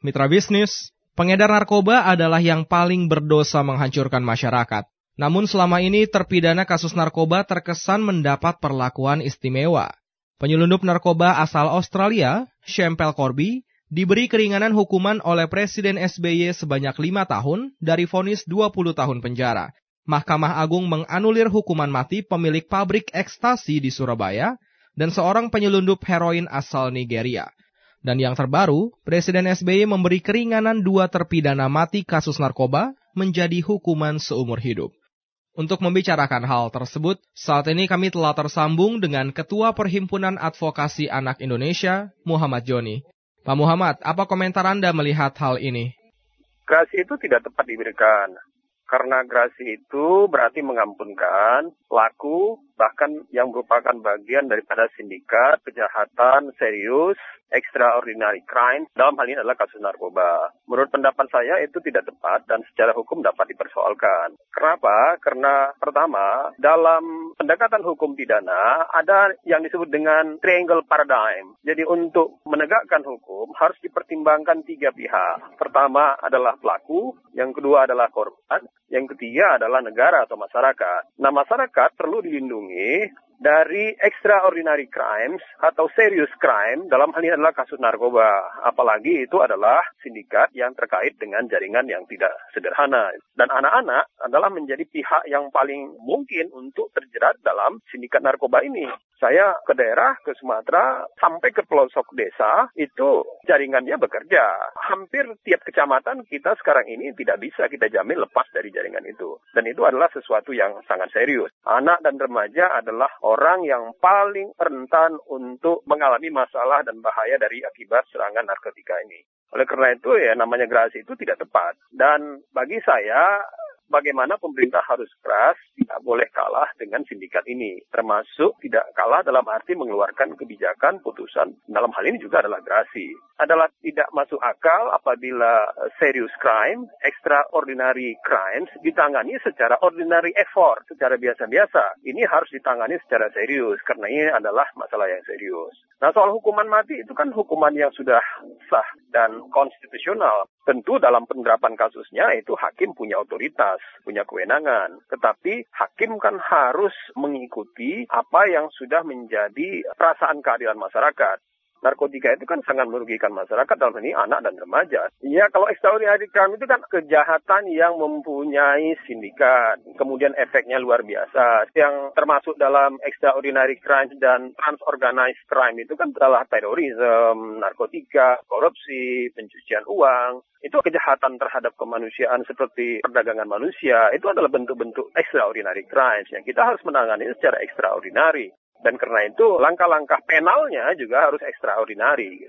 Mitra bisnis, pengedar narkoba adalah yang paling berdosa menghancurkan masyarakat. Namun selama ini terpidana kasus narkoba terkesan mendapat perlakuan istimewa. Penyelundup narkoba asal Australia, Shempel Corby, diberi keringanan hukuman oleh Presiden SBY sebanyak lima tahun dari vonis 20 tahun penjara. Mahkamah Agung menganulir hukuman mati pemilik pabrik ekstasi di Surabaya dan seorang penyelundup heroin asal Nigeria. Dan yang terbaru, Presiden SBY memberi keringanan dua terpidana mati kasus narkoba menjadi hukuman seumur hidup. Untuk membicarakan hal tersebut, saat ini kami telah tersambung dengan Ketua Perhimpunan Advokasi Anak Indonesia, Muhammad Joni. Pak Muhammad, apa komentar Anda melihat hal ini? Gerasi itu tidak tepat diberikan. Karena gerasi itu berarti mengampunkan pelaku bahkan yang merupakan bagian daripada sindikat kejahatan serius extraordinary crime dalam hal ini adalah kasus narkoba. Menurut pendapat saya itu tidak tepat dan secara hukum dapat dipersoalkan. Kenapa? Karena pertama, dalam pendekatan hukum pidana ada yang disebut dengan triangle paradigm. Jadi untuk menegakkan hukum harus dipertimbangkan tiga pihak. Pertama adalah pelaku, yang kedua adalah korban, yang ketiga adalah negara atau masyarakat. Nah, masyarakat perlu dilindungi dari extraordinary crimes atau serious crime dalam hal ini adalah kasus narkoba. Apalagi itu adalah sindikat yang terkait dengan jaringan yang tidak sederhana. Dan anak-anak adalah menjadi pihak yang paling mungkin untuk terjerat dalam sindikat narkoba ini. Saya ke daerah, ke Sumatera, sampai ke pelosok desa, itu jaringannya bekerja. Hampir tiap kecamatan kita sekarang ini tidak bisa kita jamin lepas dari jaringan itu. Dan itu adalah sesuatu yang sangat serius. Anak dan remaja adalah orang yang paling rentan untuk mengalami masalah dan bahaya dari akibat serangan narkotika ini. Oleh karena itu ya namanya gerasi itu tidak tepat. Dan bagi saya bagaimana pemerintah harus keras, tidak boleh kalah dengan sindikat ini. Termasuk tidak kalah dalam arti mengeluarkan kebijakan putusan. Dalam hal ini juga adalah gerasi. Adalah tidak masuk akal apabila serious crime, extraordinary crimes ditangani secara ordinary effort, secara biasa-biasa. Ini harus ditangani secara serius karena ini adalah masalah yang serius. Nah soal hukuman mati itu kan hukuman yang sudah sah dan konstitusional. Tentu dalam penerapan kasusnya itu hakim punya otoritas, punya kewenangan. Tetapi hakim kan harus mengikuti apa yang sudah menjadi perasaan keadilan masyarakat narkotika itu kan sangat merugikan masyarakat dalam ini anak dan remaja. Ya kalau extraordinary crime itu kan kejahatan yang mempunyai sindikat, kemudian efeknya luar biasa. Yang termasuk dalam extraordinary crime dan transorganized crime itu kan adalah terorisme, narkotika, korupsi, pencucian uang. Itu kejahatan terhadap kemanusiaan seperti perdagangan manusia. Itu adalah bentuk-bentuk extraordinary crimes yang kita harus menangani secara extraordinary. Dan karena itu langkah-langkah penalnya juga harus ekstraordinari.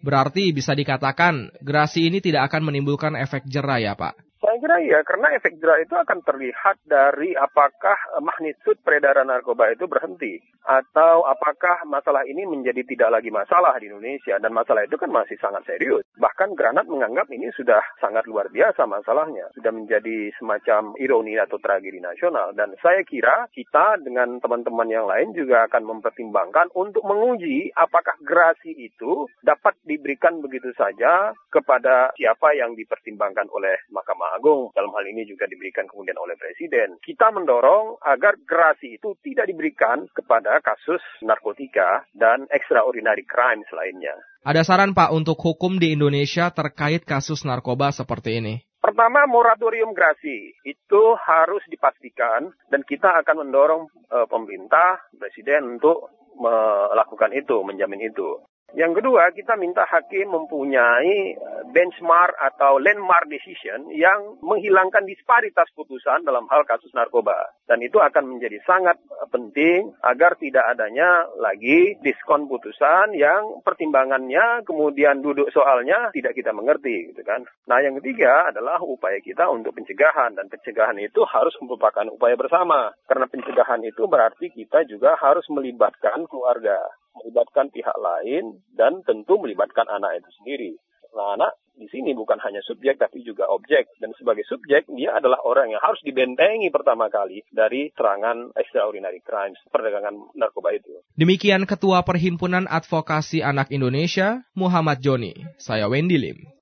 Berarti bisa dikatakan gerasi ini tidak akan menimbulkan efek jerah ya Pak? Kira iya, karena efek jerah itu akan terlihat dari apakah magnitude peredaran narkoba itu berhenti. Atau apakah masalah ini menjadi tidak lagi masalah di Indonesia. Dan masalah itu kan masih sangat serius. Bahkan Granat menganggap ini sudah sangat luar biasa masalahnya. Sudah menjadi semacam ironi atau tragedi nasional. Dan saya kira kita dengan teman-teman yang lain juga akan mempertimbangkan untuk menguji apakah gerasi itu dapat diberikan begitu saja kepada siapa yang dipertimbangkan oleh Mahkamah Mahkamah Dalam hal ini juga diberikan kemudian oleh Presiden. Kita mendorong agar gerasi itu tidak diberikan kepada kasus narkotika dan extraordinary crime lainnya. Ada saran Pak untuk hukum di Indonesia terkait kasus narkoba seperti ini? Pertama, moratorium grasi itu harus dipastikan dan kita akan mendorong e, pemerintah, presiden untuk melakukan itu, menjamin itu. Yang kedua, kita minta hakim mempunyai benchmark atau landmark decision yang menghilangkan disparitas putusan dalam hal kasus narkoba. Dan itu akan menjadi sangat penting agar tidak adanya lagi diskon putusan yang pertimbangannya kemudian duduk soalnya tidak kita mengerti gitu kan. Nah, yang ketiga adalah upaya kita untuk pencegahan dan pencegahan itu harus merupakan upaya bersama. Karena pencegahan itu berarti kita juga harus melibatkan keluarga melibatkan pihak lain dan tentu melibatkan anak itu sendiri. Nah, anak di sini bukan hanya subjek tapi juga objek dan sebagai subjek dia adalah orang yang harus dibentengi pertama kali dari serangan extraordinary crimes perdagangan narkoba itu. Demikian Ketua Perhimpunan Advokasi Anak Indonesia Muhammad Joni. Saya Wendy Lim.